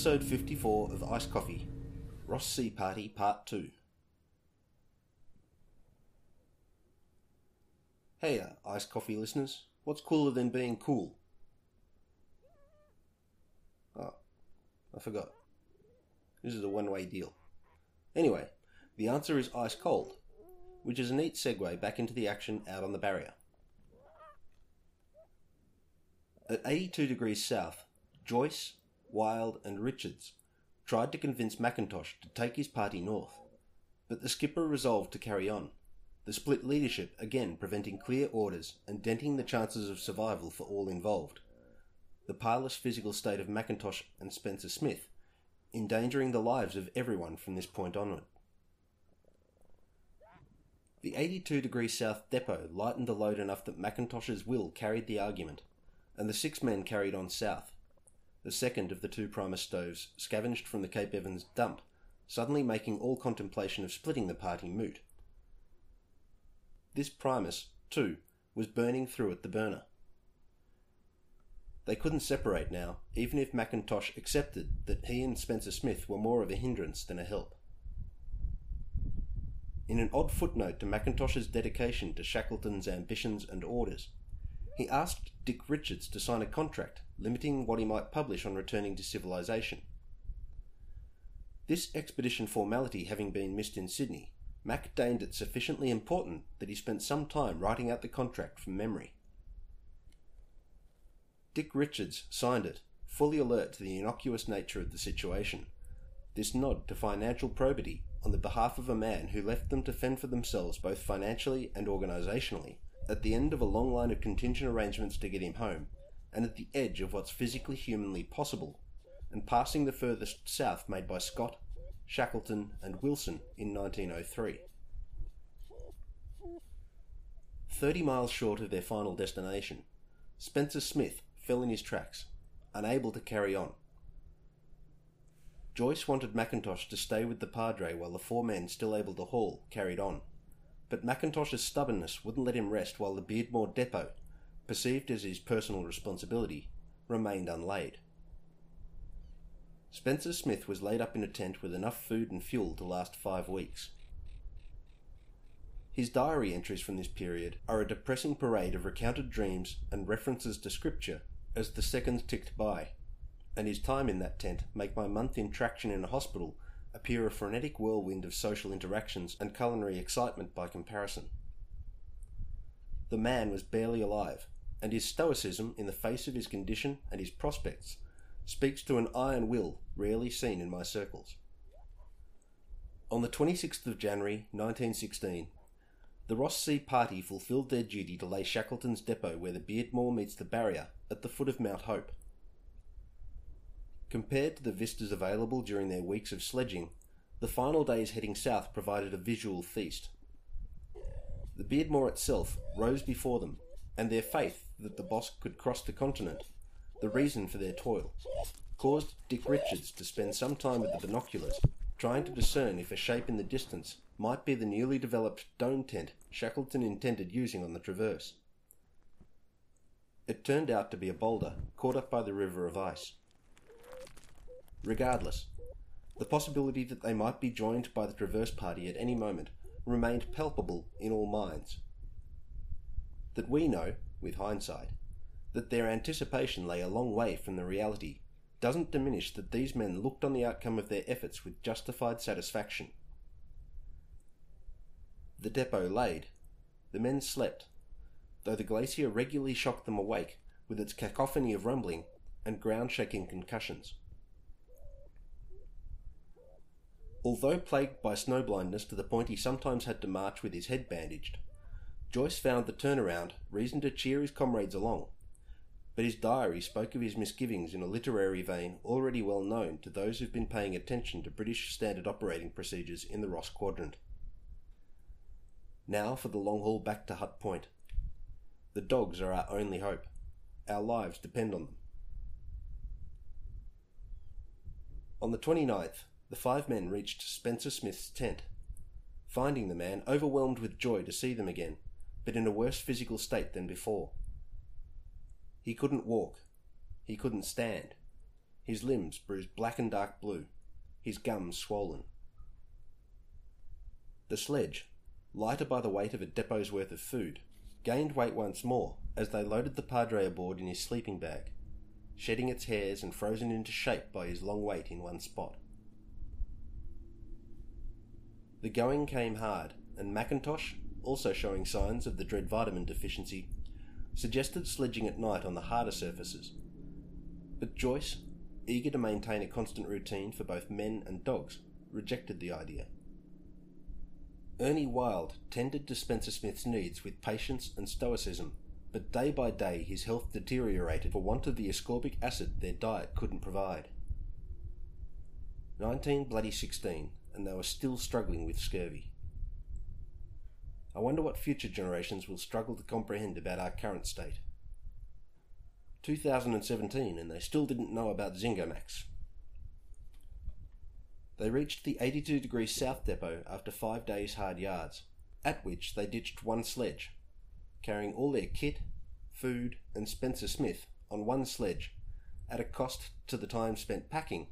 Episode 54 of Ice Coffee Ross Sea Party Part 2. Hey, Ice Coffee listeners, what's cooler than being cool? Oh, I forgot. This is a one way deal. Anyway, the answer is ice cold, which is a neat segue back into the action out on the barrier. At 82 degrees south, Joyce, Wild, and Richards tried to convince Mackintosh to take his party north, but the skipper resolved to carry on, the split leadership again preventing clear orders and denting the chances of survival for all involved. The pileless physical state of Mackintosh and Spencer Smith endangering the lives of everyone from this point onward. The 82 degrees south depot lightened the load enough that Mackintosh's will carried the argument, and the six men carried on south, the second of the two Primus stoves, scavenged from the Cape Evans dump, suddenly making all contemplation of splitting the party moot. This Primus, too, was burning through at the burner. They couldn't separate now, even if Mackintosh accepted that he and Spencer Smith were more of a hindrance than a help. In an odd footnote to Mackintosh's dedication to Shackleton's ambitions and orders, he asked Dick Richards to sign a contract limiting what he might publish on returning to civilization. This expedition formality having been missed in Sydney, Mac deemed it sufficiently important that he spent some time writing out the contract from memory. Dick Richards signed it, fully alert to the innocuous nature of the situation. This nod to financial probity on the behalf of a man who left them to fend for themselves both financially and organisationally at the end of a long line of contingent arrangements to get him home, and at the edge of what's physically humanly possible, and passing the furthest south made by Scott, Shackleton, and Wilson in 1903. Thirty miles short of their final destination, Spencer Smith fell in his tracks, unable to carry on. Joyce wanted Mackintosh to stay with the Padre while the four men still able to haul carried on, but Mackintosh's stubbornness wouldn't let him rest while the Beardmore depot perceived as his personal responsibility, remained unlaid. Spencer Smith was laid up in a tent with enough food and fuel to last five weeks. His diary entries from this period are a depressing parade of recounted dreams and references to scripture as the seconds ticked by, and his time in that tent make my month in traction in a hospital appear a frenetic whirlwind of social interactions and culinary excitement by comparison. The man was barely alive, and his stoicism in the face of his condition and his prospects speaks to an iron will rarely seen in my circles. On the 26th of January 1916, the Ross Sea party fulfilled their duty to lay Shackleton's depot where the Beardmore meets the barrier at the foot of Mount Hope. Compared to the vistas available during their weeks of sledging, the final days heading south provided a visual feast. The Beardmore itself rose before them, and their faith that the boss could cross the continent, the reason for their toil, caused Dick Richards to spend some time with the binoculars, trying to discern if a shape in the distance might be the newly developed dome tent Shackleton intended using on the traverse. It turned out to be a boulder caught up by the river of ice. Regardless, the possibility that they might be joined by the traverse party at any moment remained palpable in all minds. That we know with hindsight, that their anticipation lay a long way from the reality doesn't diminish that these men looked on the outcome of their efforts with justified satisfaction. The depot laid. The men slept, though the glacier regularly shocked them awake with its cacophony of rumbling and ground shaking concussions. Although plagued by snow blindness to the point he sometimes had to march with his head bandaged, Joyce found the turnaround reason to cheer his comrades along, but his diary spoke of his misgivings in a literary vein already well known to those who've been paying attention to British standard operating procedures in the Ross Quadrant. Now for the long haul back to Hut Point. The dogs are our only hope. Our lives depend on them. On the 29th, the five men reached Spencer Smith's tent, finding the man overwhelmed with joy to see them again but in a worse physical state than before. He couldn't walk. He couldn't stand. his limbs bruised black and dark blue, his gums swollen. The sledge, lighter by the weight of a depot's worth of food, gained weight once more as they loaded the padre aboard in his sleeping bag, shedding its hairs and frozen into shape by his long wait in one spot. The going came hard, and Mackintosh, also showing signs of the dread vitamin deficiency, suggested sledging at night on the harder surfaces. But Joyce, eager to maintain a constant routine for both men and dogs, rejected the idea. Ernie Wild tended to Spencer Smith's needs with patience and stoicism, but day by day his health deteriorated for want of the ascorbic acid their diet couldn't provide. Nineteen bloody sixteen, and they were still struggling with scurvy. I wonder what future generations will struggle to comprehend about our current state. 2017 and they still didn't know about Zingomax. They reached the 82 degrees south depot after five days' hard yards, at which they ditched one sledge, carrying all their kit, food, and Spencer Smith on one sledge at a cost to the time spent packing,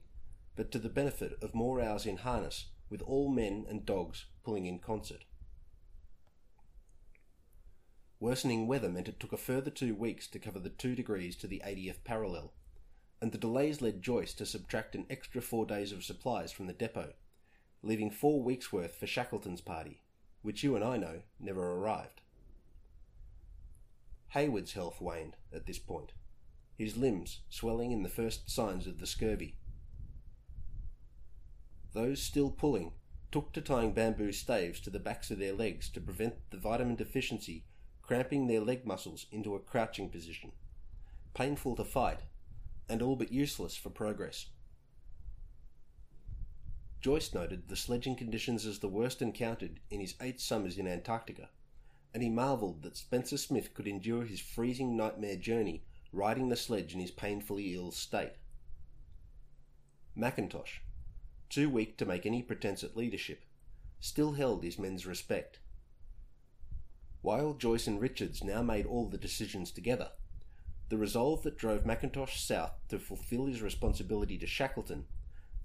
but to the benefit of more hours in harness with all men and dogs pulling in concert. Worsening weather meant it took a further two weeks to cover the two degrees to the 80th parallel, and the delays led Joyce to subtract an extra four days of supplies from the depot, leaving four weeks' worth for Shackleton's party, which you and I know never arrived. Hayward's health waned at this point, his limbs swelling in the first signs of the scurvy. Those still pulling took to tying bamboo staves to the backs of their legs to prevent the vitamin deficiency cramping their leg muscles into a crouching position, painful to fight, and all but useless for progress. Joyce noted the sledging conditions as the worst encountered in his eight summers in Antarctica, and he marvelled that Spencer Smith could endure his freezing nightmare journey riding the sledge in his painfully ill state. Mackintosh, too weak to make any pretence at leadership, still held his men's respect while Joyce and Richards now made all the decisions together. The resolve that drove Mackintosh south to fulfill his responsibility to Shackleton,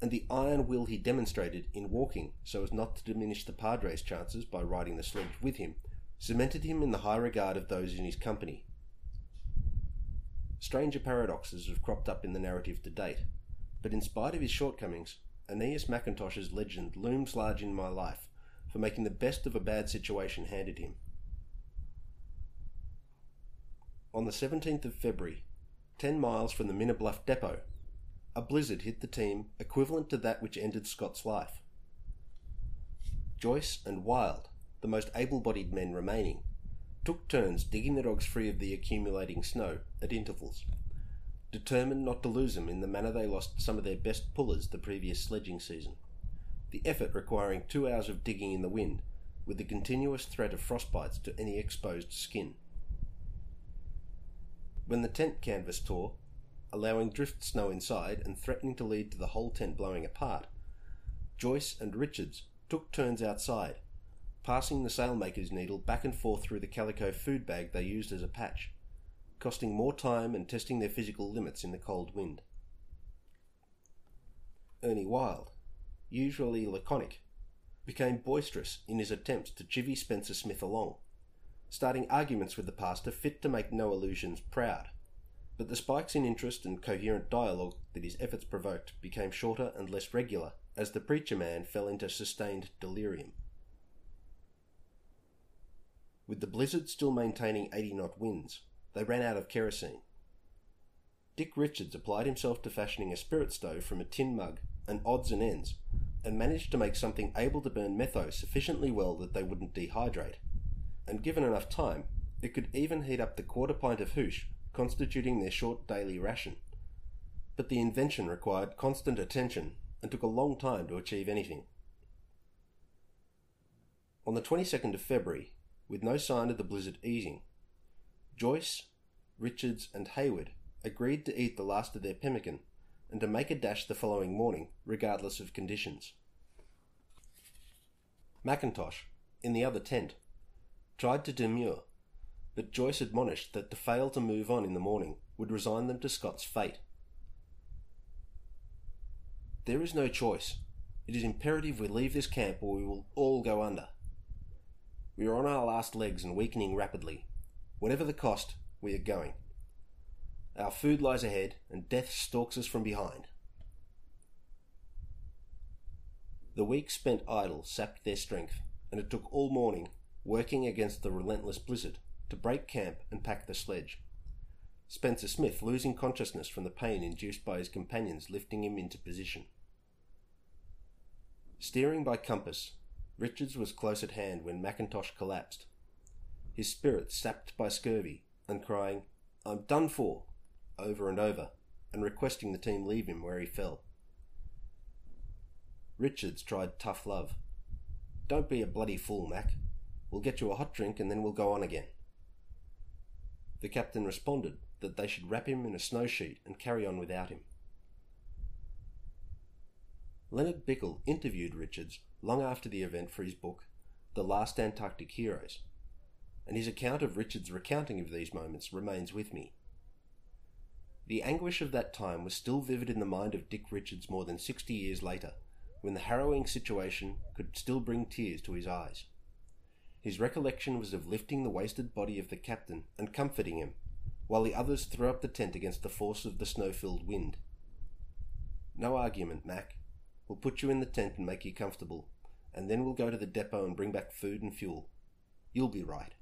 and the iron will he demonstrated in walking so as not to diminish the Padre's chances by riding the sledge with him, cemented him in the high regard of those in his company. Stranger paradoxes have cropped up in the narrative to date, but in spite of his shortcomings, Aeneas Mackintosh's legend looms large in my life for making the best of a bad situation handed him. on the 17th of February, 10 miles from the Minna Bluff depot, a blizzard hit the team equivalent to that which ended Scott's life. Joyce and Wild, the most able bodied men remaining, took turns digging the dogs free of the accumulating snow at intervals, determined not to lose them in the manner they lost some of their best pullers the previous sledging season, the effort requiring two hours of digging in the wind, with the continuous threat of frostbites to any exposed skin. When the tent canvas tore, allowing drift snow inside and threatening to lead to the whole tent blowing apart, Joyce and Richards took turns outside, passing the sailmaker's needle back and forth through the calico food bag they used as a patch, costing more time and testing their physical limits in the cold wind. Ernie Wild, usually laconic, became boisterous in his attempts to chivvy Spencer Smith along starting arguments with the pastor fit to make no illusions proud. But the spikes in interest and coherent dialogue that his efforts provoked became shorter and less regular as the preacher man fell into sustained delirium. With the blizzard still maintaining 80 knot winds, they ran out of kerosene. Dick Richards applied himself to fashioning a spirit stove from a tin mug and odds and ends, and managed to make something able to burn metho sufficiently well that they wouldn't dehydrate and given enough time, it could even heat up the quarter pint of hoosh constituting their short daily ration. But the invention required constant attention and took a long time to achieve anything. On the 22nd of February, with no sign of the blizzard easing, Joyce, Richards, and Hayward agreed to eat the last of their pemmican and to make a dash the following morning, regardless of conditions. Mackintosh, in the other tent, tried to demur, but Joyce admonished that to fail to move on in the morning would resign them to Scott's fate. There is no choice. It is imperative we leave this camp or we will all go under. We are on our last legs and weakening rapidly. Whatever the cost, we are going. Our food lies ahead, and death stalks us from behind. The week spent idle sapped their strength, and it took all morning, working against the relentless blizzard, to break camp and pack the sledge. Spencer Smith losing consciousness from the pain induced by his companions lifting him into position. Steering by compass, Richards was close at hand when Mackintosh collapsed, his spirit sapped by scurvy, and crying, I'm done for, over and over, and requesting the team leave him where he fell. Richards tried tough love. Don't be a bloody fool, Mac. We'll get you a hot drink and then we'll go on again. The captain responded that they should wrap him in a snow sheet and carry on without him. Leonard Bickel interviewed Richards long after the event for his book, The Last Antarctic Heroes, and his account of Richard's recounting of these moments remains with me. The anguish of that time was still vivid in the mind of Dick Richards more than sixty years later, when the harrowing situation could still bring tears to his eyes. His recollection was of lifting the wasted body of the captain and comforting him, while the others threw up the tent against the force of the snow filled wind. No argument, Mac. We'll put you in the tent and make you comfortable, and then we'll go to the depot and bring back food and fuel. You'll be right.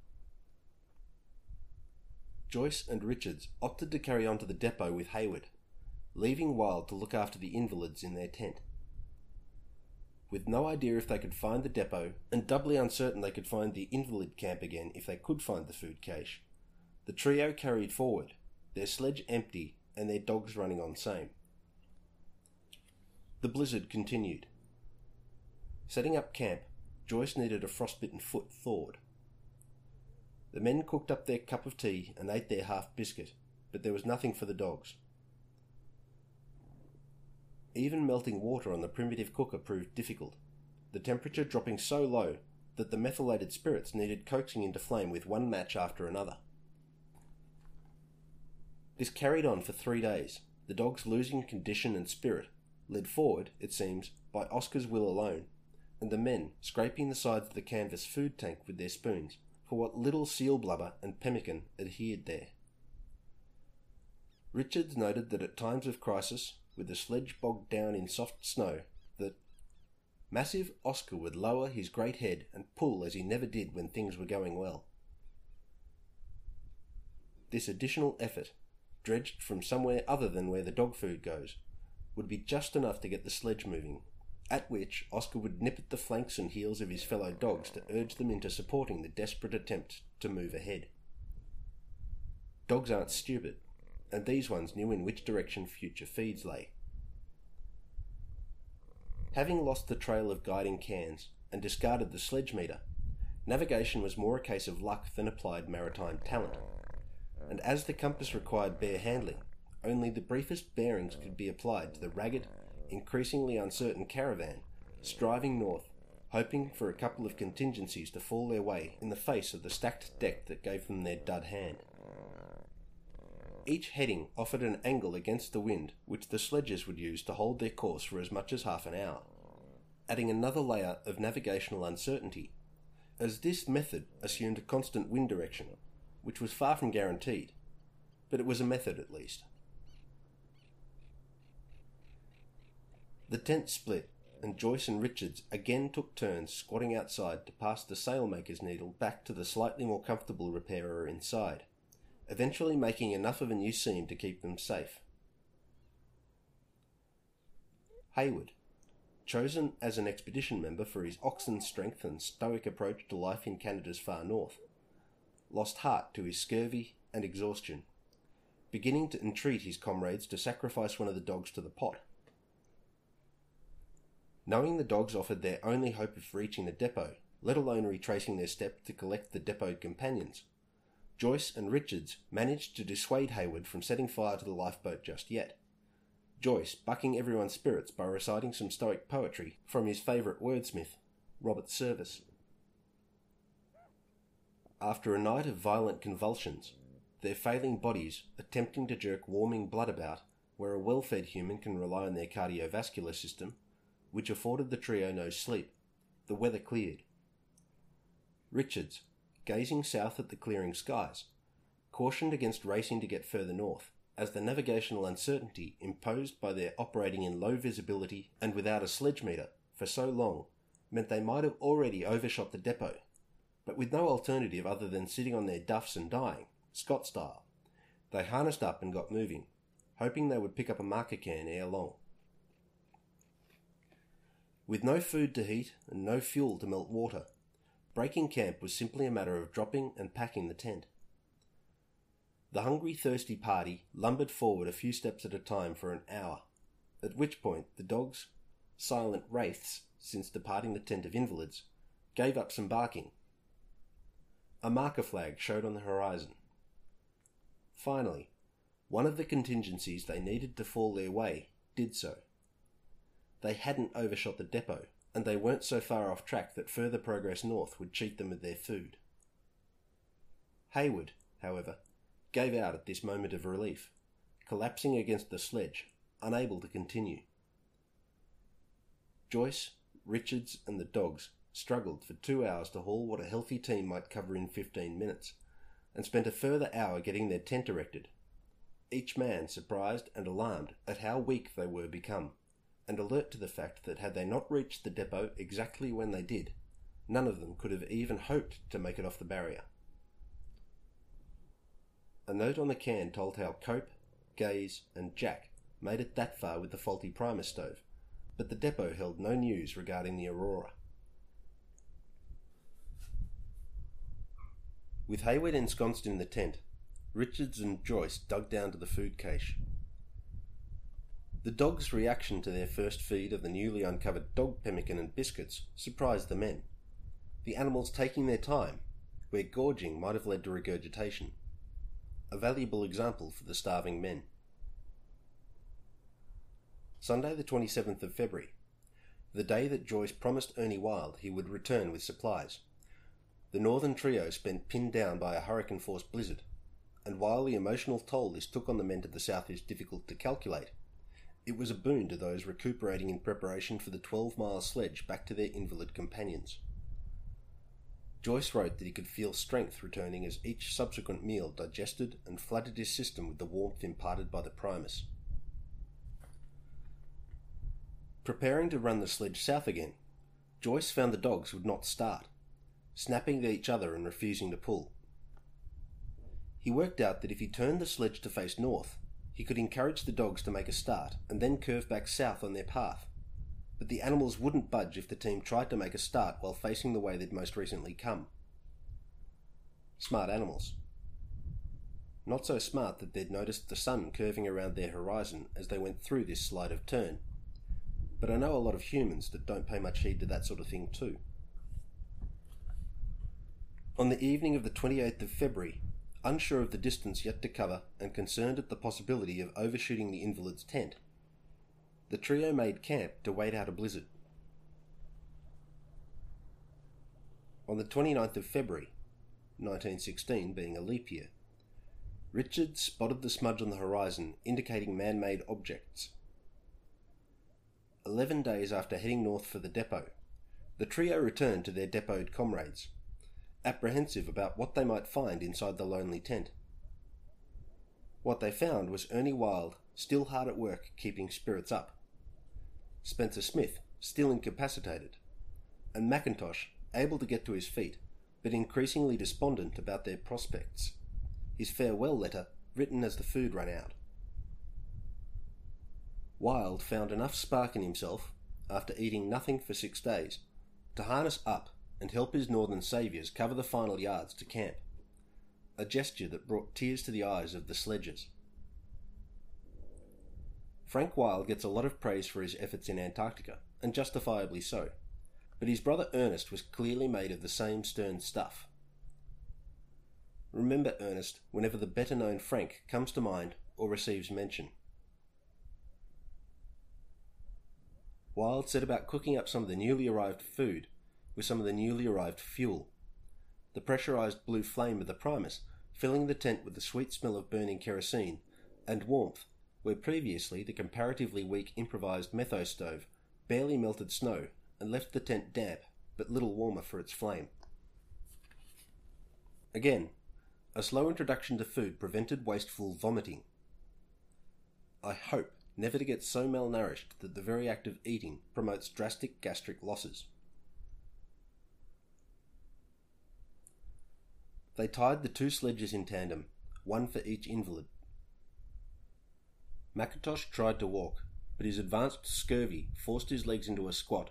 Joyce and Richards opted to carry on to the depot with Hayward, leaving Wild to look after the invalids in their tent. With no idea if they could find the depot, and doubly uncertain they could find the invalid camp again if they could find the food cache, the trio carried forward, their sledge empty and their dogs running on same. The blizzard continued. Setting up camp, Joyce needed a frostbitten foot thawed. The men cooked up their cup of tea and ate their half biscuit, but there was nothing for the dogs. Even melting water on the primitive cooker proved difficult, the temperature dropping so low that the methylated spirits needed coaxing into flame with one match after another. This carried on for three days, the dogs losing condition and spirit, led forward, it seems, by Oscar's will alone, and the men scraping the sides of the canvas food tank with their spoons for what little seal blubber and pemmican adhered there. Richards noted that at times of crisis, with the sledge bogged down in soft snow, that massive Oscar would lower his great head and pull as he never did when things were going well. This additional effort, dredged from somewhere other than where the dog food goes, would be just enough to get the sledge moving at which Oscar would nip at the flanks and heels of his fellow dogs to urge them into supporting the desperate attempt to move ahead. Dogs aren't stupid, and these ones knew in which direction future feeds lay. Having lost the trail of guiding cairns and discarded the sledge meter, navigation was more a case of luck than applied maritime talent, and as the compass required bare handling, only the briefest bearings could be applied to the ragged, increasingly uncertain caravan, striving north, hoping for a couple of contingencies to fall their way in the face of the stacked deck that gave them their dud hand. Each heading offered an angle against the wind which the sledges would use to hold their course for as much as half an hour, adding another layer of navigational uncertainty, as this method assumed a constant wind direction, which was far from guaranteed, but it was a method at least. The tent split, and Joyce and Richards again took turns squatting outside to pass the sailmaker's needle back to the slightly more comfortable repairer inside, eventually making enough of a new seam to keep them safe. Hayward, chosen as an expedition member for his oxen strength and stoic approach to life in Canada's far north, lost heart to his scurvy and exhaustion, beginning to entreat his comrades to sacrifice one of the dogs to the pot. Knowing the dogs offered their only hope of reaching the depot, let alone retracing their steps to collect the depot companions, Joyce and Richards managed to dissuade Hayward from setting fire to the lifeboat just yet. Joyce bucking everyone's spirits by reciting some stoic poetry from his favourite wordsmith, Robert Service. After a night of violent convulsions, their failing bodies attempting to jerk warming blood about where a well fed human can rely on their cardiovascular system, which afforded the trio no sleep. The weather cleared. Richards, gazing south at the clearing skies, cautioned against racing to get further north, as the navigational uncertainty imposed by their operating in low visibility and without a sledge meter for so long meant they might have already overshot the depot, but with no alternative other than sitting on their duffs and dying, Scott style. They harnessed up and got moving, hoping they would pick up a marker can ere long. With no food to heat and no fuel to melt water, breaking camp was simply a matter of dropping and packing the tent. The hungry, thirsty party lumbered forward a few steps at a time for an hour, at which point the dogs, silent wraiths since departing the tent of invalids, gave up some barking. A marker flag showed on the horizon. Finally, one of the contingencies they needed to fall their way did so. They hadn't overshot the depot, and they weren't so far off track that further progress north would cheat them of their food. Hayward, however, gave out at this moment of relief, collapsing against the sledge, unable to continue. Joyce, Richards, and the dogs struggled for two hours to haul what a healthy team might cover in 15 minutes, and spent a further hour getting their tent erected, each man surprised and alarmed at how weak they were become, and alert to the fact that had they not reached the depot exactly when they did, none of them could have even hoped to make it off the barrier. A note on the can told how Cope, Gaze, and Jack made it that far with the faulty Primus stove, but the depot held no news regarding the Aurora. With Hayward ensconced in the tent, Richards and Joyce dug down to the food cache. The dogs' reaction to their first feed of the newly uncovered dog pemmican and biscuits surprised the men, the animals taking their time, where gorging might have led to regurgitation a valuable example for the starving men. Sunday, the 27th of February, the day that Joyce promised Ernie Wild he would return with supplies. The northern trio spent pinned down by a hurricane force blizzard, and while the emotional toll this took on the men to the south is difficult to calculate, it was a boon to those recuperating in preparation for the 12 mile sledge back to their invalid companions. Joyce wrote that he could feel strength returning as each subsequent meal digested and flooded his system with the warmth imparted by the Primus. Preparing to run the sledge south again, Joyce found the dogs would not start, snapping at each other and refusing to pull. He worked out that if he turned the sledge to face north, he could encourage the dogs to make a start and then curve back south on their path but the animals wouldn't budge if the team tried to make a start while facing the way they'd most recently come. Smart animals. Not so smart that they'd noticed the sun curving around their horizon as they went through this sleight of turn. But I know a lot of humans that don't pay much heed to that sort of thing too. On the evening of the 28th of February, unsure of the distance yet to cover and concerned at the possibility of overshooting the invalid's tent, the trio made camp to wait out a blizzard. On the 29th of February, 1916 being a leap year, Richard spotted the smudge on the horizon indicating man made objects. Eleven days after heading north for the depot, the trio returned to their depoted comrades, apprehensive about what they might find inside the lonely tent. What they found was Ernie Wild still hard at work keeping spirits up. Spencer Smith, still incapacitated, and Mackintosh, able to get to his feet, but increasingly despondent about their prospects. His farewell letter written as the food ran out. Wild found enough spark in himself, after eating nothing for six days, to harness up and help his northern saviours cover the final yards to camp, a gesture that brought tears to the eyes of the sledgers. Frank Wild gets a lot of praise for his efforts in Antarctica, and justifiably so. But his brother Ernest was clearly made of the same stern stuff. Remember Ernest whenever the better known Frank comes to mind or receives mention. Wild set about cooking up some of the newly arrived food with some of the newly arrived fuel. The pressurized blue flame of the Primus filling the tent with the sweet smell of burning kerosene and warmth where previously the comparatively weak improvised metho stove barely melted snow and left the tent damp but little warmer for its flame. Again, a slow introduction to food prevented wasteful vomiting. I hope never to get so malnourished that the very act of eating promotes drastic gastric losses. They tied the two sledges in tandem, one for each invalid. Mackintosh tried to walk, but his advanced scurvy forced his legs into a squat,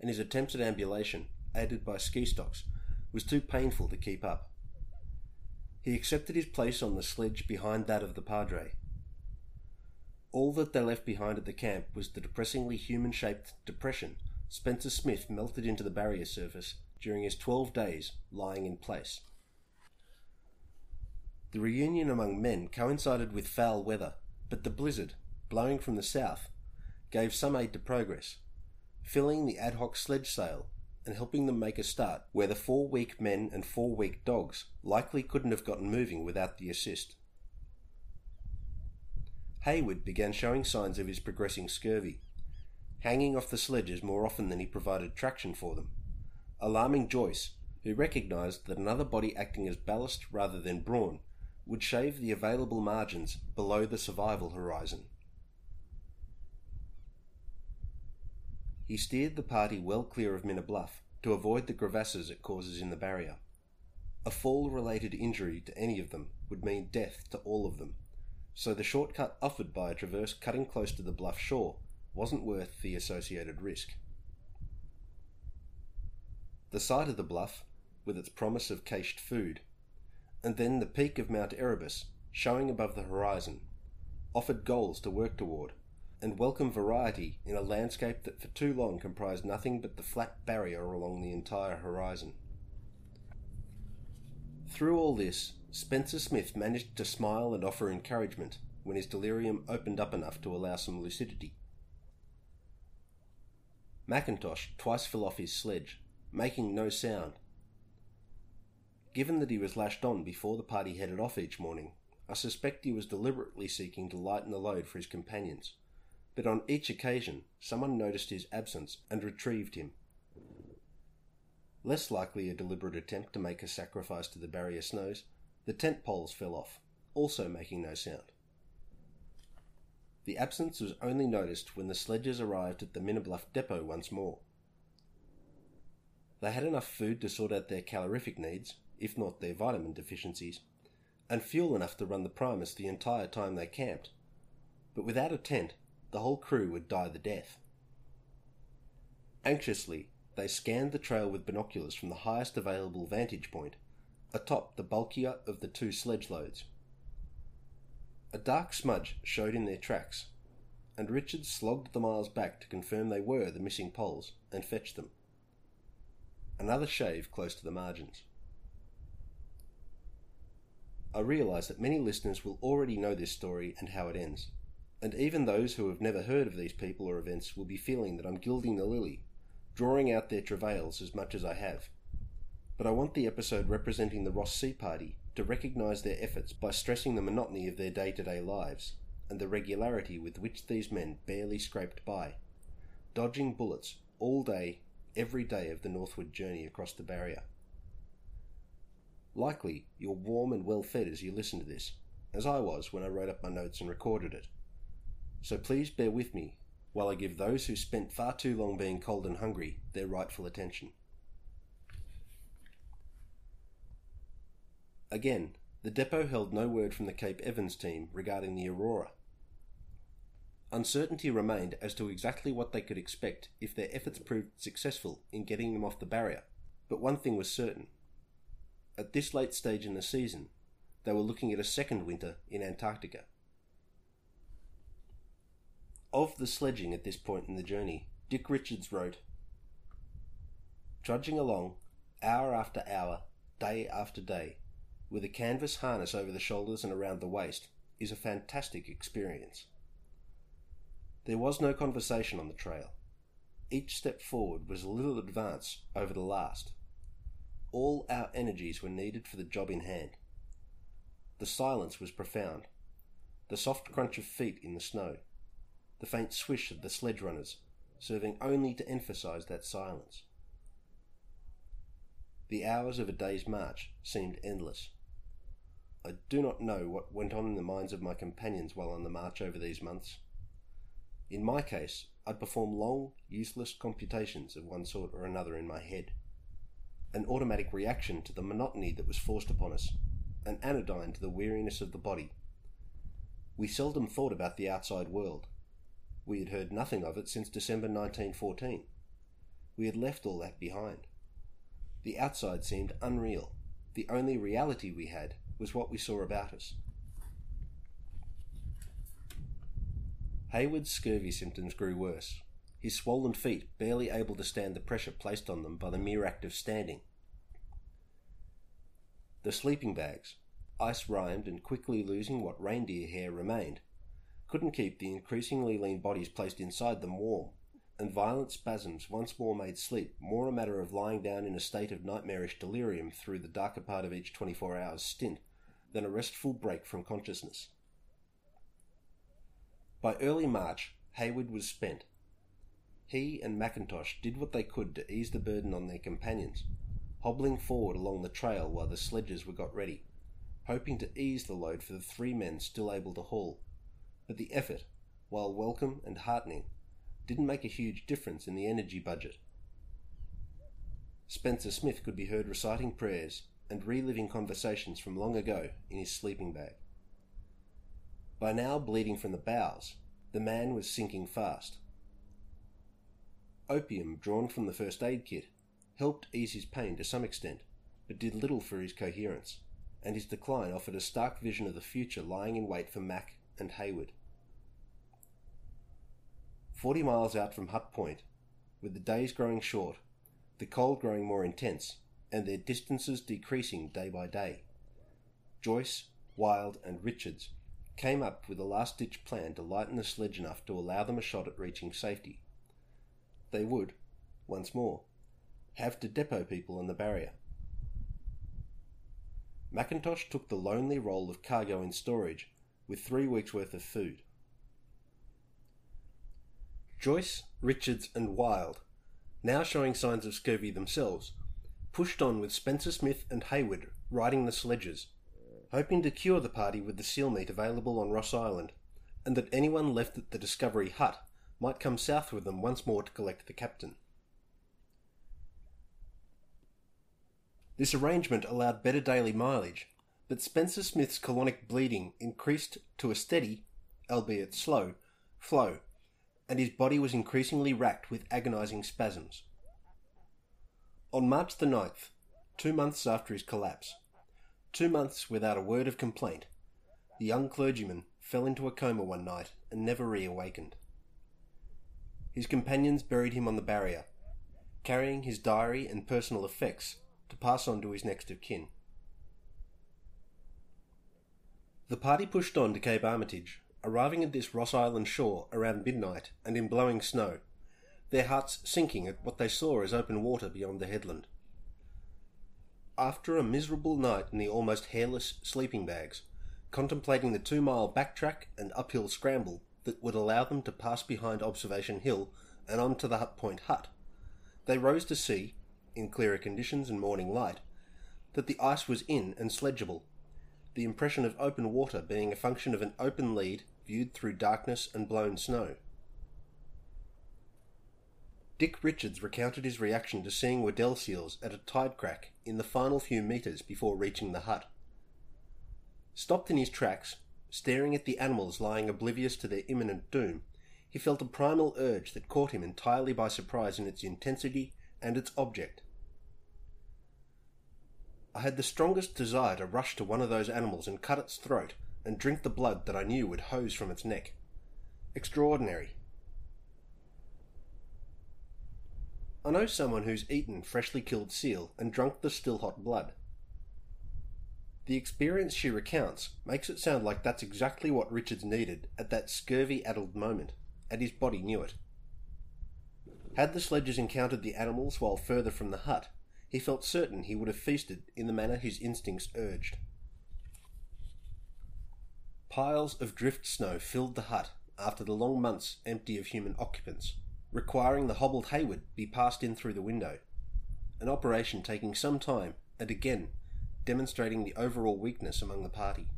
and his attempts at ambulation, aided by ski stocks, was too painful to keep up. He accepted his place on the sledge behind that of the padre. All that they left behind at the camp was the depressingly human shaped depression Spencer Smith melted into the barrier surface during his 12 days lying in place. The reunion among men coincided with foul weather, but the blizzard, blowing from the south, gave some aid to progress, filling the ad hoc sledge sail and helping them make a start where the four weak men and four weak dogs likely couldn't have gotten moving without the assist. Hayward began showing signs of his progressing scurvy, hanging off the sledges more often than he provided traction for them, alarming Joyce, who recognised that another body acting as ballast rather than brawn would shave the available margins below the survival horizon. He steered the party well clear of Minna Bluff to avoid the crevasses it causes in the barrier. A fall related injury to any of them would mean death to all of them, so the shortcut offered by a traverse cutting close to the bluff shore wasn't worth the associated risk. The sight of the bluff, with its promise of cached food, and then the peak of Mount Erebus, showing above the horizon, offered goals to work toward and welcome variety in a landscape that for too long comprised nothing but the flat barrier along the entire horizon. Through all this, Spencer Smith managed to smile and offer encouragement when his delirium opened up enough to allow some lucidity. Mackintosh twice fell off his sledge, making no sound. Given that he was lashed on before the party headed off each morning, I suspect he was deliberately seeking to lighten the load for his companions but on each occasion someone noticed his absence and retrieved him. Less likely a deliberate attempt to make a sacrifice to the barrier snows, the tent poles fell off, also making no sound. The absence was only noticed when the sledges arrived at the Minna Bluff depot once more. They had enough food to sort out their calorific needs, if not their vitamin deficiencies, and fuel enough to run the Primus the entire time they camped. But without a tent, the whole crew would die the death. Anxiously, they scanned the trail with binoculars from the highest available vantage point, atop the bulkier of the two sledge loads. A dark smudge showed in their tracks, and Richard slogged the miles back to confirm they were the missing poles and fetched them. Another shave close to the margins. I realise that many listeners will already know this story and how it ends and even those who have never heard of these people or events will be feeling that I'm gilding the lily, drawing out their travails as much as I have. But I want the episode representing the Ross Sea Party to recognise their efforts by stressing the monotony of their day to day lives and the regularity with which these men barely scraped by, dodging bullets all day, every day of the northward journey across the barrier. Likely you're warm and well fed as you listen to this, as I was when I wrote up my notes and recorded it. So please bear with me while I give those who spent far too long being cold and hungry their rightful attention. Again, the depot held no word from the Cape Evans team regarding the Aurora. Uncertainty remained as to exactly what they could expect if their efforts proved successful in getting them off the barrier, but one thing was certain. At this late stage in the season, they were looking at a second winter in Antarctica. Of the sledging at this point in the journey, Dick Richards wrote Trudging along, hour after hour, day after day, with a canvas harness over the shoulders and around the waist, is a fantastic experience. There was no conversation on the trail. Each step forward was a little advance over the last. All our energies were needed for the job in hand. The silence was profound the soft crunch of feet in the snow, the faint swish of the sledge runners, serving only to emphasize that silence. The hours of a day's march seemed endless. I do not know what went on in the minds of my companions while on the march over these months. In my case, I'd perform long, useless computations of one sort or another in my head. An automatic reaction to the monotony that was forced upon us, an anodyne to the weariness of the body. We seldom thought about the outside world. We had heard nothing of it since December 1914. We had left all that behind. The outside seemed unreal. The only reality we had was what we saw about us. Hayward's scurvy symptoms grew worse, his swollen feet barely able to stand the pressure placed on them by the mere act of standing. The sleeping bags, ice rimed and quickly losing what reindeer hair remained, couldn't keep the increasingly lean bodies placed inside them warm, and violent spasms once more made sleep more a matter of lying down in a state of nightmarish delirium through the darker part of each 24 hours stint than a restful break from consciousness. By early March, Hayward was spent. He and Mackintosh did what they could to ease the burden on their companions, hobbling forward along the trail while the sledges were got ready, hoping to ease the load for the three men still able to haul. But the effort, while welcome and heartening, didn't make a huge difference in the energy budget. Spencer Smith could be heard reciting prayers and reliving conversations from long ago in his sleeping bag. By now bleeding from the bowels, the man was sinking fast. Opium drawn from the first aid kit helped ease his pain to some extent, but did little for his coherence, and his decline offered a stark vision of the future lying in wait for Mac and Hayward. Forty miles out from Hut Point, with the days growing short, the cold growing more intense, and their distances decreasing day by day, Joyce, Wild, and Richards came up with a last ditch plan to lighten the sledge enough to allow them a shot at reaching safety. They would, once more, have to depot people on the barrier. Mackintosh took the lonely role of cargo in storage with three weeks' worth of food. Joyce, Richards, and Wild, now showing signs of scurvy themselves, pushed on with Spencer Smith and Hayward riding the sledges hoping to cure the party with the seal meat available on Ross Island, and that anyone left at the Discovery Hut might come south with them once more to collect the captain. This arrangement allowed better daily mileage, but Spencer Smith's colonic bleeding increased to a steady, albeit slow, flow, and his body was increasingly racked with agonizing spasms. On March the 9th, two months after his collapse, Two months without a word of complaint, the young clergyman fell into a coma one night and never reawakened. His companions buried him on the barrier, carrying his diary and personal effects to pass on to his next of kin. The party pushed on to Cape Armitage, arriving at this Ross Island shore around midnight and in blowing snow, their hearts sinking at what they saw as open water beyond the headland. After a miserable night in the almost hairless sleeping bags, contemplating the two mile backtrack and uphill scramble that would allow them to pass behind Observation Hill and on to the Hut Point hut, they rose to see, in clearer conditions and morning light, that the ice was in and sledgeable, the impression of open water being a function of an open lead viewed through darkness and blown snow. Dick Richards recounted his reaction to seeing Weddell seals at a tide crack in the final few metres before reaching the hut. Stopped in his tracks, staring at the animals lying oblivious to their imminent doom, he felt a primal urge that caught him entirely by surprise in its intensity and its object. I had the strongest desire to rush to one of those animals and cut its throat and drink the blood that I knew would hose from its neck. Extraordinary, I know someone who's eaten freshly killed seal and drunk the still hot blood. The experience she recounts makes it sound like that's exactly what Richards needed at that scurvy addled moment, and his body knew it. Had the sledges encountered the animals while further from the hut, he felt certain he would have feasted in the manner his instincts urged. Piles of drift snow filled the hut after the long months empty of human occupants, requiring the hobbled Hayward be passed in through the window, an operation taking some time and again demonstrating the overall weakness among the party.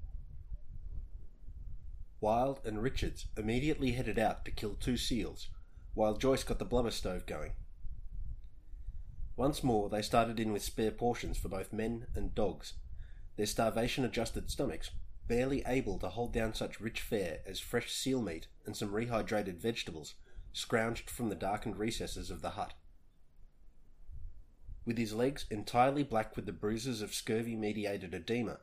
Wild and Richards immediately headed out to kill two seals, while Joyce got the blubber stove going. Once more, they started in with spare portions for both men and dogs, their starvation adjusted stomachs barely able to hold down such rich fare as fresh seal meat and some rehydrated vegetables scrounged from the darkened recesses of the hut. With his legs entirely black with the bruises of scurvy mediated edema,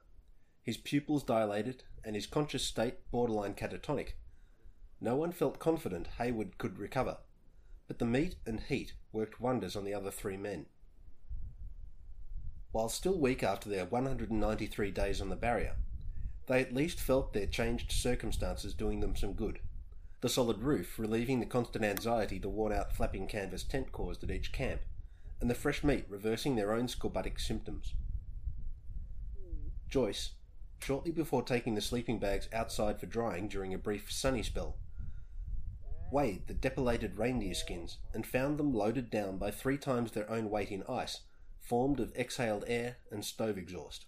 his pupils dilated, and his conscious state borderline catatonic, no one felt confident Hayward could recover, but the meat and heat worked wonders on the other three men. While still weak after their 193 days on the barrier, they at least felt their changed circumstances doing them some good. The solid roof relieving the constant anxiety the worn out flapping canvas tent caused at each camp, and the fresh meat reversing their own scorbutic symptoms. Joyce, shortly before taking the sleeping bags outside for drying during a brief sunny spell, weighed the depilated reindeer skins and found them loaded down by three times their own weight in ice, formed of exhaled air and stove exhaust.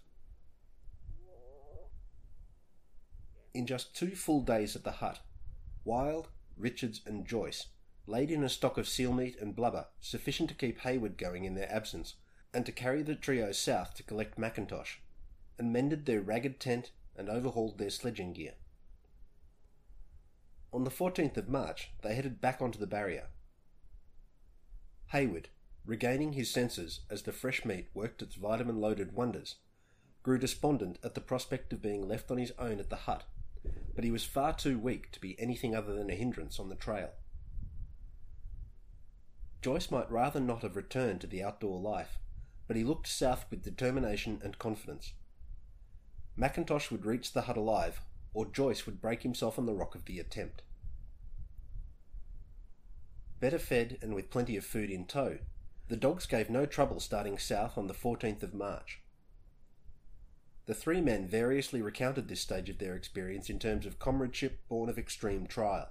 In just two full days at the hut, Wild, Richards, and Joyce laid in a stock of seal meat and blubber sufficient to keep Hayward going in their absence, and to carry the trio south to collect Mackintosh, and mended their ragged tent and overhauled their sledging gear. On the 14th of March, they headed back onto the barrier. Hayward, regaining his senses as the fresh meat worked its vitamin loaded wonders, grew despondent at the prospect of being left on his own at the hut, but he was far too weak to be anything other than a hindrance on the trail. Joyce might rather not have returned to the outdoor life, but he looked south with determination and confidence. Mackintosh would reach the hut alive, or Joyce would break himself on the rock of the attempt. Better fed and with plenty of food in tow, the dogs gave no trouble starting south on the 14th of March. The three men variously recounted this stage of their experience in terms of comradeship born of extreme trial.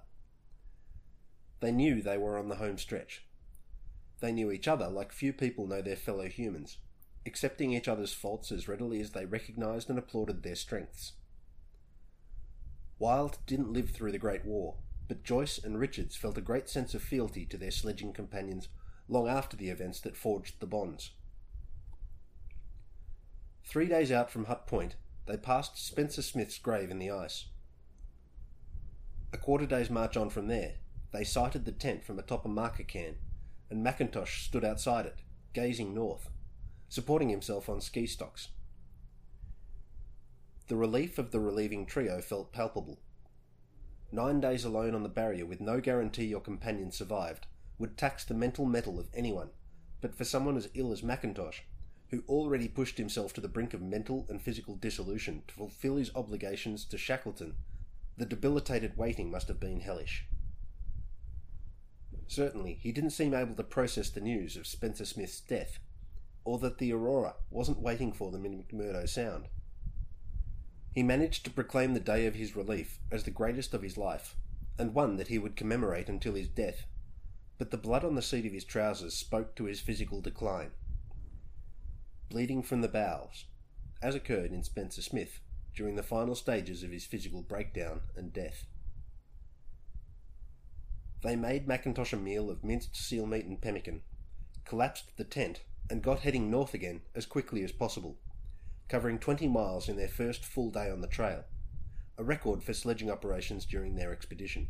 They knew they were on the home stretch. They knew each other like few people know their fellow humans, accepting each other's faults as readily as they recognized and applauded their strengths. Wild didn't live through the Great War, but Joyce and Richards felt a great sense of fealty to their sledging companions long after the events that forged the bonds. Three days out from Hut Point, they passed Spencer Smith's grave in the ice. A quarter day's march on from there, they sighted the tent from atop a marker cairn, and Mackintosh stood outside it, gazing north, supporting himself on ski stocks. The relief of the relieving trio felt palpable. Nine days alone on the barrier with no guarantee your companion survived would tax the mental mettle of anyone, but for someone as ill as Mackintosh, who already pushed himself to the brink of mental and physical dissolution to fulfill his obligations to Shackleton, the debilitated waiting must have been hellish. Certainly, he didn't seem able to process the news of Spencer Smith's death, or that the Aurora wasn't waiting for them in McMurdo Sound. He managed to proclaim the day of his relief as the greatest of his life, and one that he would commemorate until his death. But the blood on the seat of his trousers spoke to his physical decline. Bleeding from the bowels, as occurred in Spencer Smith during the final stages of his physical breakdown and death. They made Mackintosh a meal of minced seal meat and pemmican, collapsed the tent, and got heading north again as quickly as possible covering 20 miles in their first full day on the trail, a record for sledging operations during their expedition.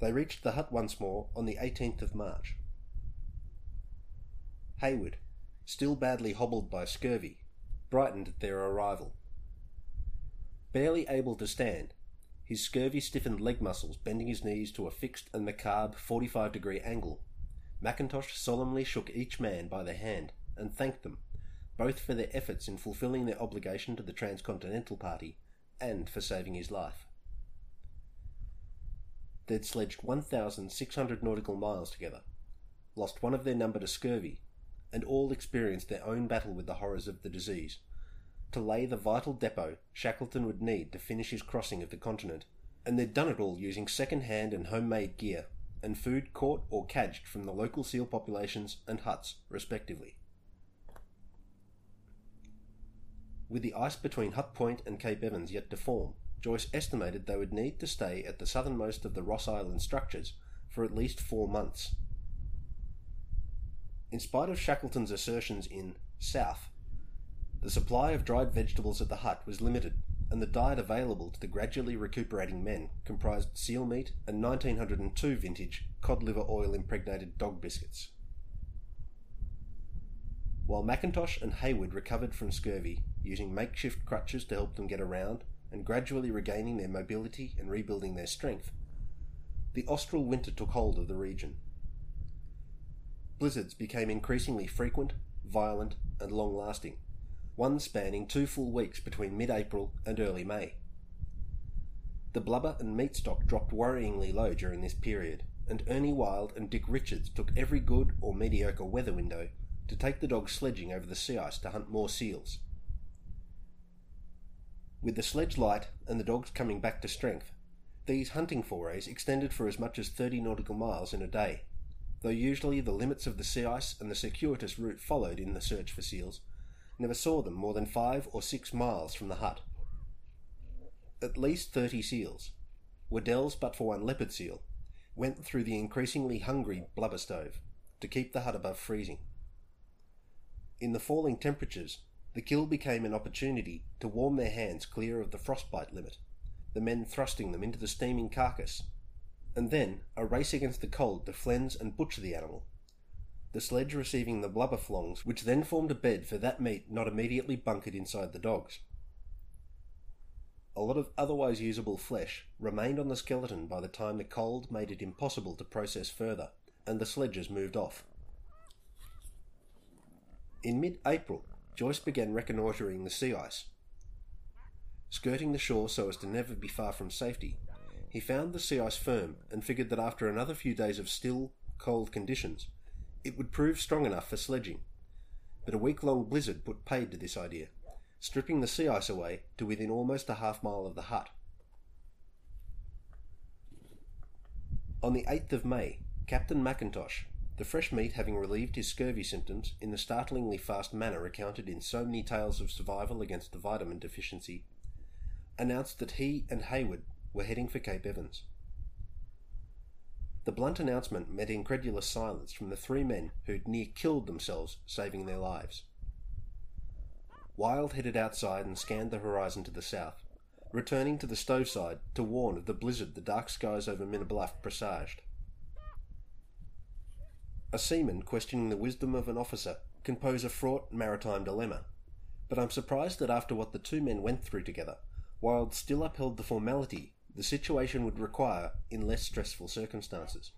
They reached the hut once more on the 18th of March. Hayward, still badly hobbled by scurvy, brightened at their arrival. Barely able to stand, his scurvy stiffened leg muscles bending his knees to a fixed and macabre 45 degree angle, Mackintosh solemnly shook each man by the hand and thanked them, both for their efforts in fulfilling their obligation to the Transcontinental Party and for saving his life. They'd sledged 1,600 nautical miles together, lost one of their number to scurvy, and all experienced their own battle with the horrors of the disease, to lay the vital depot Shackleton would need to finish his crossing of the continent, and they'd done it all using second hand and homemade gear, and food caught or cadged from the local seal populations and huts, respectively. With the ice between Hut Point and Cape Evans yet to form, Joyce estimated they would need to stay at the southernmost of the Ross Island structures for at least four months. In spite of Shackleton's assertions in South, the supply of dried vegetables at the hut was limited, and the diet available to the gradually recuperating men comprised seal meat and 1902 vintage cod liver oil impregnated dog biscuits. While Mackintosh and Hayward recovered from scurvy, using makeshift crutches to help them get around and gradually regaining their mobility and rebuilding their strength, the austral winter took hold of the region. Blizzards became increasingly frequent, violent, and long lasting, one spanning two full weeks between mid April and early May. The blubber and meat stock dropped worryingly low during this period, and Ernie Wild and Dick Richards took every good or mediocre weather window to take the dogs sledging over the sea ice to hunt more seals. With the sledge light and the dogs coming back to strength, these hunting forays extended for as much as 30 nautical miles in a day, though usually the limits of the sea ice and the circuitous route followed in the search for seals never saw them more than five or six miles from the hut. At least 30 seals, Weddell's but for one leopard seal, went through the increasingly hungry blubber stove to keep the hut above freezing. In the falling temperatures, the kill became an opportunity to warm their hands clear of the frostbite limit, the men thrusting them into the steaming carcass, and then a race against the cold to flense and butcher the animal, the sledge receiving the blubber flongs, which then formed a bed for that meat not immediately bunkered inside the dogs. A lot of otherwise usable flesh remained on the skeleton by the time the cold made it impossible to process further, and the sledges moved off. In mid April, Joyce began reconnoitring the sea ice. Skirting the shore so as to never be far from safety, he found the sea ice firm and figured that after another few days of still, cold conditions, it would prove strong enough for sledging. But a week long blizzard put paid to this idea, stripping the sea ice away to within almost a half mile of the hut. On the 8th of May, Captain Mackintosh, the fresh meat having relieved his scurvy symptoms in the startlingly fast manner recounted in so many tales of survival against the vitamin deficiency, announced that he and Hayward were heading for Cape Evans. The blunt announcement met incredulous silence from the three men who'd near killed themselves saving their lives. Wild headed outside and scanned the horizon to the south, returning to the stove side to warn of the blizzard the dark skies over Minna Bluff presaged. A seaman questioning the wisdom of an officer can pose a fraught maritime dilemma, but I'm surprised that after what the two men went through together, Wild still upheld the formality the situation would require in less stressful circumstances.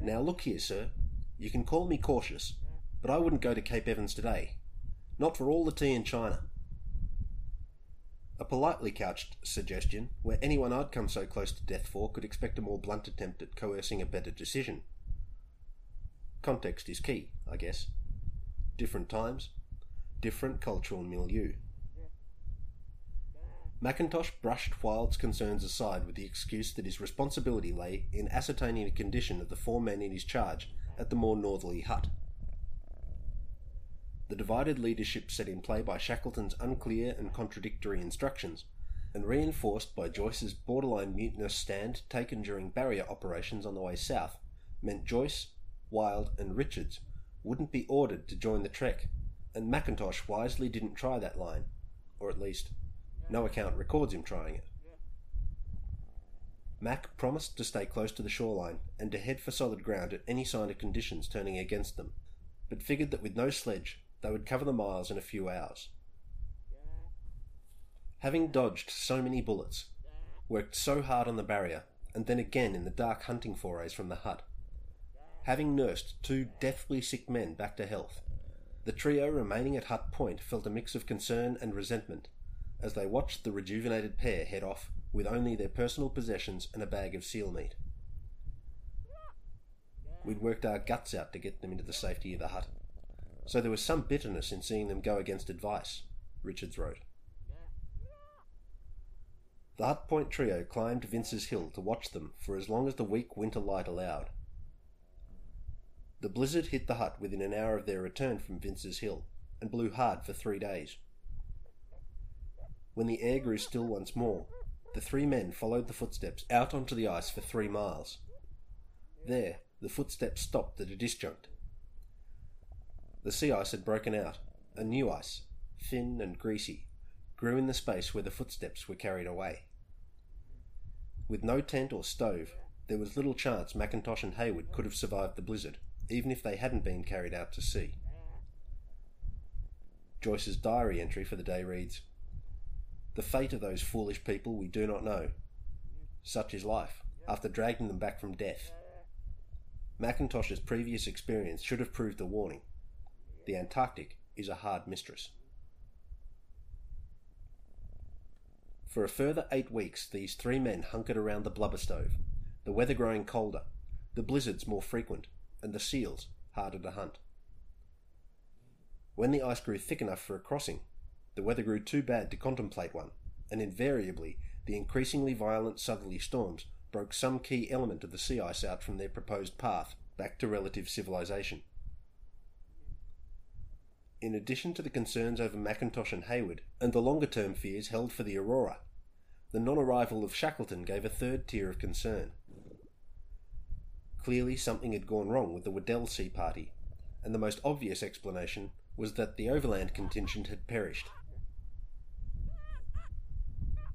Now look here, sir. You can call me cautious, but I wouldn't go to Cape Evans today. Not for all the tea in China. A politely couched suggestion where anyone I'd come so close to death for could expect a more blunt attempt at coercing a better decision. Context is key, I guess. Different times, different cultural milieu. Mackintosh brushed Wild's concerns aside with the excuse that his responsibility lay in ascertaining the condition of the four men in his charge at the more northerly hut. The divided leadership set in play by Shackleton's unclear and contradictory instructions, and reinforced by Joyce's borderline mutinous stand taken during barrier operations on the way south, meant Joyce, Wild, and Richards wouldn't be ordered to join the trek, and Mackintosh wisely didn't try that line, or at least, no account records him trying it. Mac promised to stay close to the shoreline and to head for solid ground at any sign of conditions turning against them, but figured that with no sledge, they would cover the miles in a few hours. Having dodged so many bullets, worked so hard on the barrier, and then again in the dark hunting forays from the hut, Having nursed two deathly sick men back to health, the trio remaining at Hut Point felt a mix of concern and resentment as they watched the rejuvenated pair head off with only their personal possessions and a bag of seal meat. We'd worked our guts out to get them into the safety of the hut, So there was some bitterness in seeing them go against advice, Richards wrote. The Hut Point trio climbed Vince's Hill to watch them for as long as the weak winter light allowed. The blizzard hit the hut within an hour of their return from Vince's Hill and blew hard for three days. When the air grew still once more, the three men followed the footsteps out onto the ice for three miles. There, the footsteps stopped at a disjunct. The sea ice had broken out, and new ice, thin and greasy, grew in the space where the footsteps were carried away. With no tent or stove, there was little chance Mackintosh and Hayward could have survived the blizzard, even if they hadn't been carried out to sea. Joyce's diary entry for the day reads The fate of those foolish people we do not know. Such is life, after dragging them back from death. Mackintosh's previous experience should have proved a warning. The Antarctic is a hard mistress. For a further eight weeks, these three men hunkered around the blubber stove, the weather growing colder, the blizzards more frequent, and the seals harder to hunt. When the ice grew thick enough for a crossing, the weather grew too bad to contemplate one, and invariably the increasingly violent southerly storms broke some key element of the sea ice out from their proposed path back to relative civilization. In addition to the concerns over Mackintosh and Hayward, and the longer term fears held for the Aurora, the non arrival of Shackleton gave a third tier of concern. Clearly, something had gone wrong with the Weddell Sea Party, and the most obvious explanation was that the overland contingent had perished.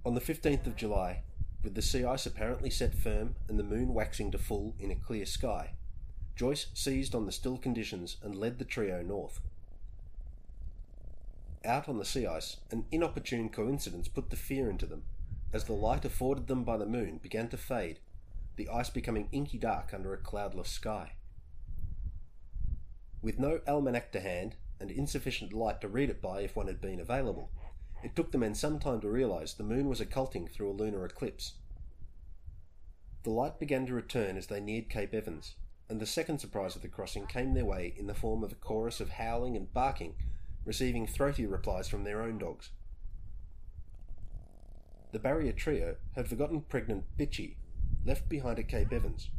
On the 15th of July, with the sea ice apparently set firm and the moon waxing to full in a clear sky, Joyce seized on the still conditions and led the trio north. Out on the sea ice, an inopportune coincidence put the fear into them, as the light afforded them by the moon began to fade, the ice becoming inky dark under a cloudless sky. With no almanac to hand, and insufficient light to read it by if one had been available, it took the men some time to realise the moon was occulting through a lunar eclipse. The light began to return as they neared Cape Evans, and the second surprise of the crossing came their way in the form of a chorus of howling and barking receiving throaty replies from their own dogs. The barrier trio had forgotten pregnant Bitchy, left behind at Cape Evans,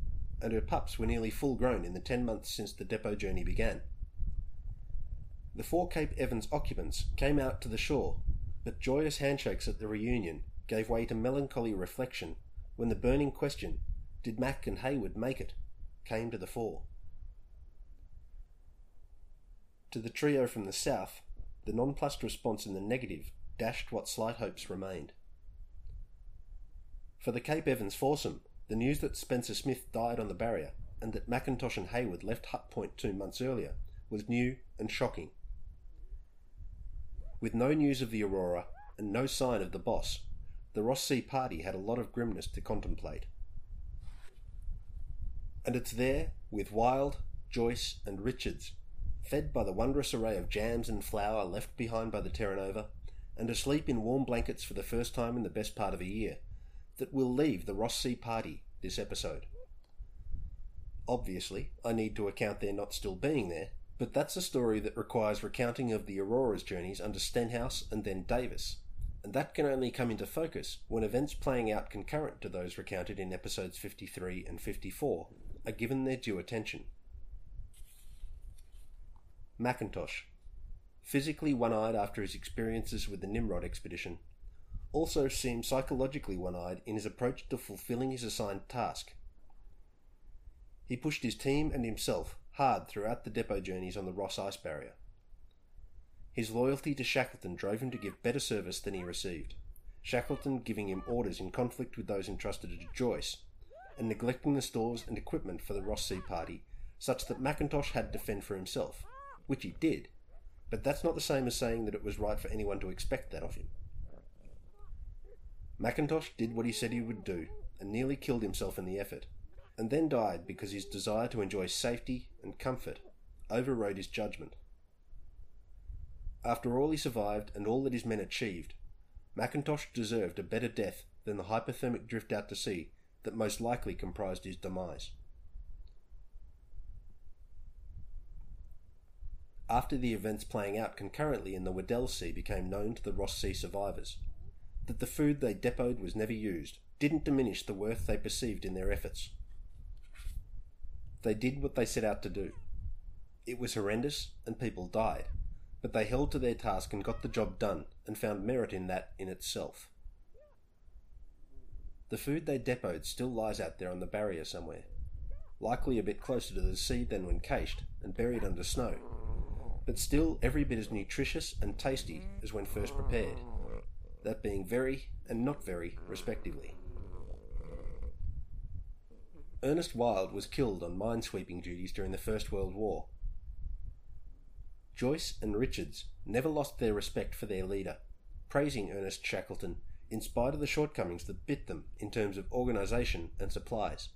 and her pups were nearly full grown in the ten months since the depot journey began. The four Cape Evans occupants came out to the shore, but joyous handshakes at the reunion gave way to melancholy reflection when the burning question, did Mac and Hayward make it, came to the fore. To the trio from the south, the nonplussed response in the negative dashed what slight hopes remained. For the Cape Evans foursome, the news that Spencer Smith died on the barrier and that Mackintosh and Hayward left Hut Point two months earlier was new and shocking. With no news of the Aurora and no sign of the boss, the Ross Sea party had a lot of grimness to contemplate. And it's there, with Wild, Joyce, and Richards, fed by the wondrous array of jams and flour left behind by the Terra Nova, and asleep in warm blankets for the first time in the best part of a year, that we'll leave the Ross Sea party this episode. Obviously, I need to account their not still being there, but that's a story that requires recounting of the Aurora's journeys under Stenhouse and then Davis, and that can only come into focus when events playing out concurrent to those recounted in episodes 53 and 54 are given their due attention. Mackintosh, physically one eyed after his experiences with the Nimrod expedition, also seemed psychologically one eyed in his approach to fulfilling his assigned task. He pushed his team and himself hard throughout the depot journeys on the Ross Ice Barrier. His loyalty to Shackleton drove him to give better service than he received, Shackleton giving him orders in conflict with those entrusted to Joyce, and neglecting the stores and equipment for the Ross Sea party, such that Mackintosh had to fend for himself which he did, but that's not the same as saying that it was right for anyone to expect that of him. Mackintosh did what he said he would do and nearly killed himself in the effort, and then died because his desire to enjoy safety and comfort overrode his judgment. After all he survived and all that his men achieved, Mackintosh deserved a better death than the hypothermic drift out to sea that most likely comprised his demise. after the events playing out concurrently in the Weddell Sea became known to the Ross Sea survivors. That the food they depoted was never used didn't diminish the worth they perceived in their efforts. They did what they set out to do. It was horrendous and people died, but they held to their task and got the job done and found merit in that in itself. The food they depoted still lies out there on the barrier somewhere, likely a bit closer to the sea than when cached and buried under snow, but still every bit as nutritious and tasty as when first prepared, that being very and not very, respectively. Ernest Wild was killed on minesweeping duties during the First World War. Joyce and Richards never lost their respect for their leader, praising Ernest Shackleton in spite of the shortcomings that bit them in terms of organisation and supplies.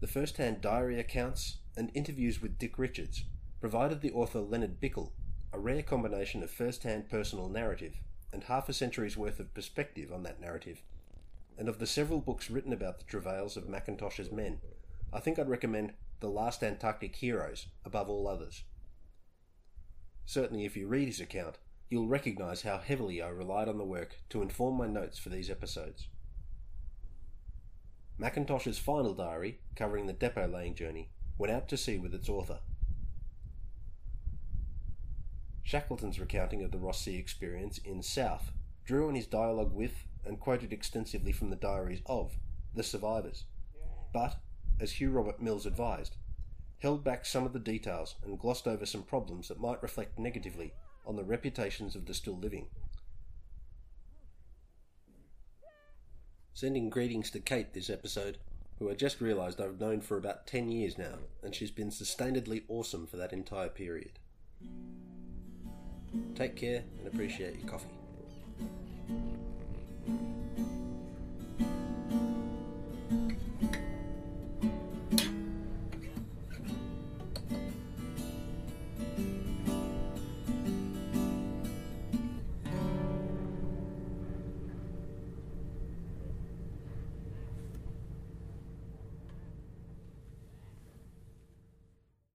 The first hand diary accounts and interviews with Dick Richards provided the author Lennard Bickel a rare combination of first hand personal narrative and half a century's worth of perspective on that narrative and of the several books written about the travails of Mackintosh's men, I think I'd recommend The Last Antarctic Heroes above all others. Certainly, if you read his account, you'll recognise how heavily I relied on the work to inform my notes for these episodes. Mackintosh's final diary, covering the depot laying journey, went out to sea with its author. Shackleton's recounting of the Ross Sea experience in South drew on his dialogue with and quoted extensively from the diaries of the survivors, but, as Hugh Robert Mills advised, held back some of the details and glossed over some problems that might reflect negatively on the reputations of the still living. Sending greetings to Kate this episode, who I just realised I've known for about 10 years now, and she's been sustainedly awesome for that entire period. Take care and appreciate your coffee. Mm-hmm.